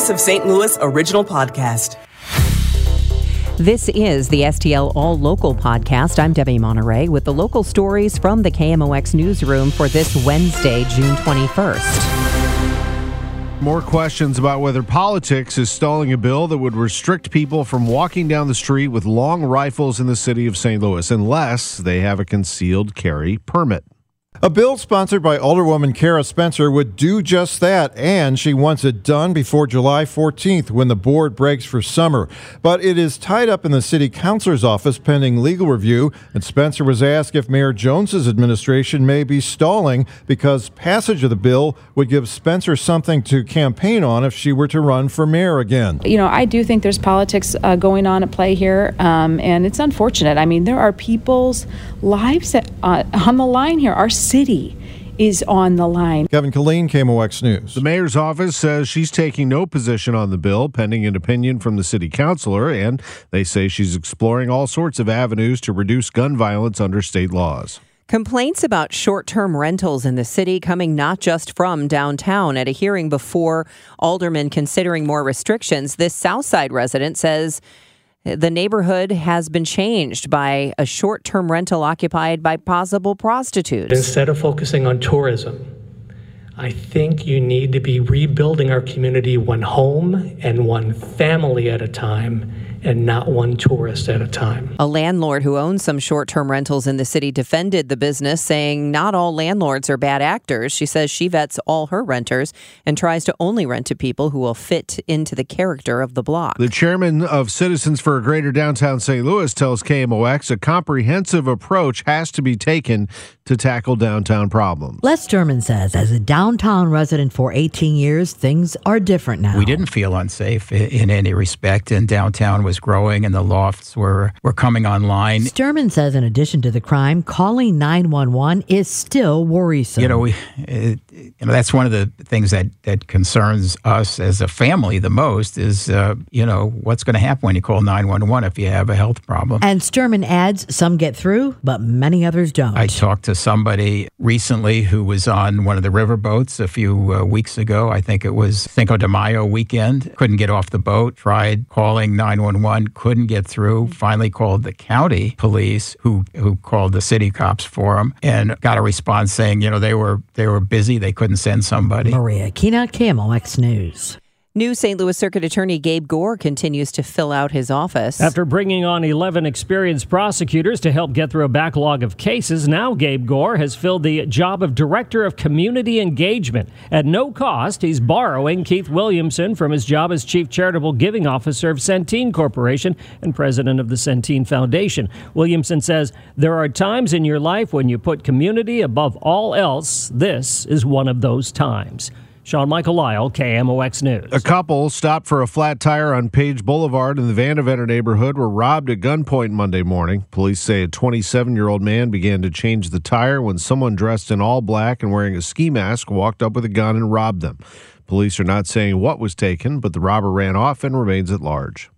Voice of St. Louis original podcast. This is the STL All Local podcast. I'm Debbie Monterey with the local stories from the KMOX newsroom for this Wednesday, June 21st. More questions about whether politics is stalling a bill that would restrict people from walking down the street with long rifles in the city of St. Louis unless they have a concealed carry permit. A bill sponsored by Alderwoman Kara Spencer would do just that, and she wants it done before July 14th when the board breaks for summer. But it is tied up in the city counselor's office pending legal review, and Spencer was asked if Mayor Jones's administration may be stalling because passage of the bill would give Spencer something to campaign on if she were to run for mayor again. You know, I do think there's politics uh, going on at play here, um, and it's unfortunate. I mean, there are people's lives that, uh, on the line here. Our city is on the line. Kevin Killeen, KMOX News. The mayor's office says she's taking no position on the bill, pending an opinion from the city counselor, and they say she's exploring all sorts of avenues to reduce gun violence under state laws. Complaints about short term rentals in the city coming not just from downtown. At a hearing before aldermen considering more restrictions, this Southside resident says the neighborhood has been changed by a short term rental occupied by possible prostitutes. Instead of focusing on tourism, I think you need to be rebuilding our community one home and one family at a time and not one tourist at a time. A landlord who owns some short term rentals in the city defended the business, saying not all landlords are bad actors. She says she vets all her renters and tries to only rent to people who will fit into the character of the block. The chairman of Citizens for a Greater Downtown St. Louis tells KMOX a comprehensive approach has to be taken to tackle downtown problems. Les Sterman says, as a downtown resident for 18 years, things are different now. We didn't feel unsafe in any respect, and downtown was growing and the lofts were, were coming online. Sterman says, in addition to the crime, calling 911 is still worrisome. You know, we, it, you know that's one of the things that, that concerns us as a family the most is, uh, you know, what's going to happen when you call 911 if you have a health problem. And Sterman adds, some get through, but many others don't. I talked to somebody recently who was on one of the riverboats a few uh, weeks ago. I think it was Cinco de Mayo weekend. Couldn't get off the boat, tried calling 911, couldn't get through, finally called the county police who who called the city cops for him and got a response saying, you know, they were they were busy, they couldn't send somebody. Maria Kina, KMOX News. New St. Louis Circuit Attorney Gabe Gore continues to fill out his office. After bringing on 11 experienced prosecutors to help get through a backlog of cases, now Gabe Gore has filled the job of Director of Community Engagement. At no cost, he's borrowing Keith Williamson from his job as Chief Charitable Giving Officer of Centene Corporation and President of the Centene Foundation. Williamson says, There are times in your life when you put community above all else. This is one of those times. Sean Michael Lyle, KMOX News. A couple stopped for a flat tire on Page Boulevard in the Vandeventer neighborhood were robbed at gunpoint Monday morning. Police say a 27 year old man began to change the tire when someone dressed in all black and wearing a ski mask walked up with a gun and robbed them. Police are not saying what was taken, but the robber ran off and remains at large.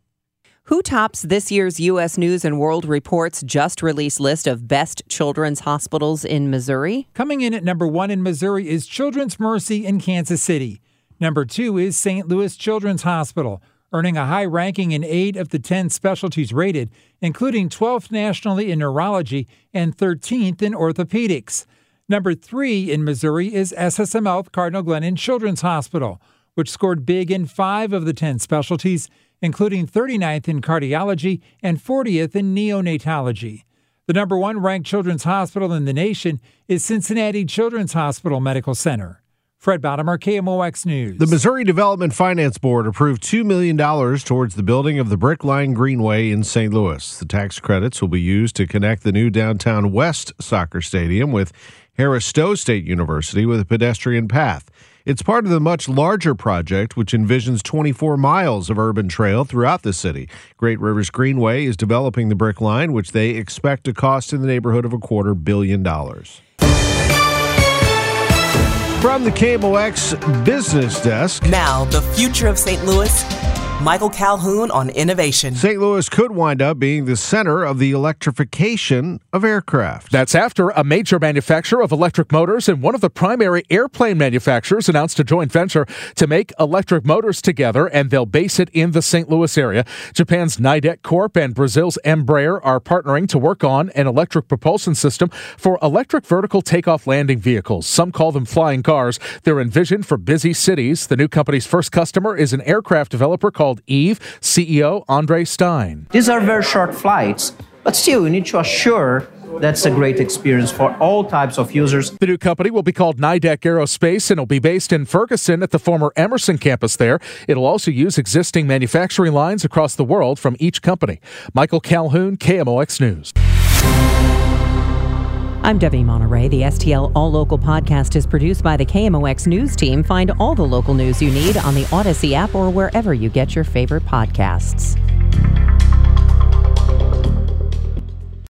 Who tops this year's U.S. News and World Report's just released list of best children's hospitals in Missouri? Coming in at number one in Missouri is Children's Mercy in Kansas City. Number two is St. Louis Children's Hospital, earning a high ranking in eight of the 10 specialties rated, including 12th nationally in neurology and 13th in orthopedics. Number three in Missouri is SSM Health Cardinal Glennon Children's Hospital, which scored big in five of the 10 specialties including 39th in cardiology and 40th in neonatology. The number one ranked children's hospital in the nation is Cincinnati Children's Hospital Medical Center. Fred Bodimer, KMOX News. The Missouri Development Finance Board approved $2 million towards the building of the Brick Line Greenway in St. Louis. The tax credits will be used to connect the new downtown West soccer stadium with Harris Stowe State University with a pedestrian path. It's part of the much larger project, which envisions 24 miles of urban trail throughout the city. Great Rivers Greenway is developing the Brick Line, which they expect to cost in the neighborhood of a quarter billion dollars. From the KMOX business desk. Now, the future of St. Louis Michael Calhoun on innovation. St. Louis could wind up being the center of the electrification of aircraft. That's after a major manufacturer of electric motors and one of the primary airplane manufacturers announced a joint venture to make electric motors together, and they'll base it in the St. Louis area. Japan's Nidec Corp and Brazil's Embraer are partnering to work on an electric propulsion system for electric vertical takeoff landing vehicles. Some call them flying cars. They're envisioned for busy cities. The new company's first customer is an aircraft developer called Eve, CEO Andre Stein. These are very short flights, but still, you need to assure that's a great experience for all types of users. The new company will be called Nidec Aerospace and will be based in Ferguson at the former Emerson campus there. It'll also use existing manufacturing lines across the world from each company. Michael Calhoun, KMOX News. I'm Debbie Monterey. The STL All Local podcast is produced by the KMOX News team. Find all the local news you need on the Audacy app or wherever you get your favorite podcasts.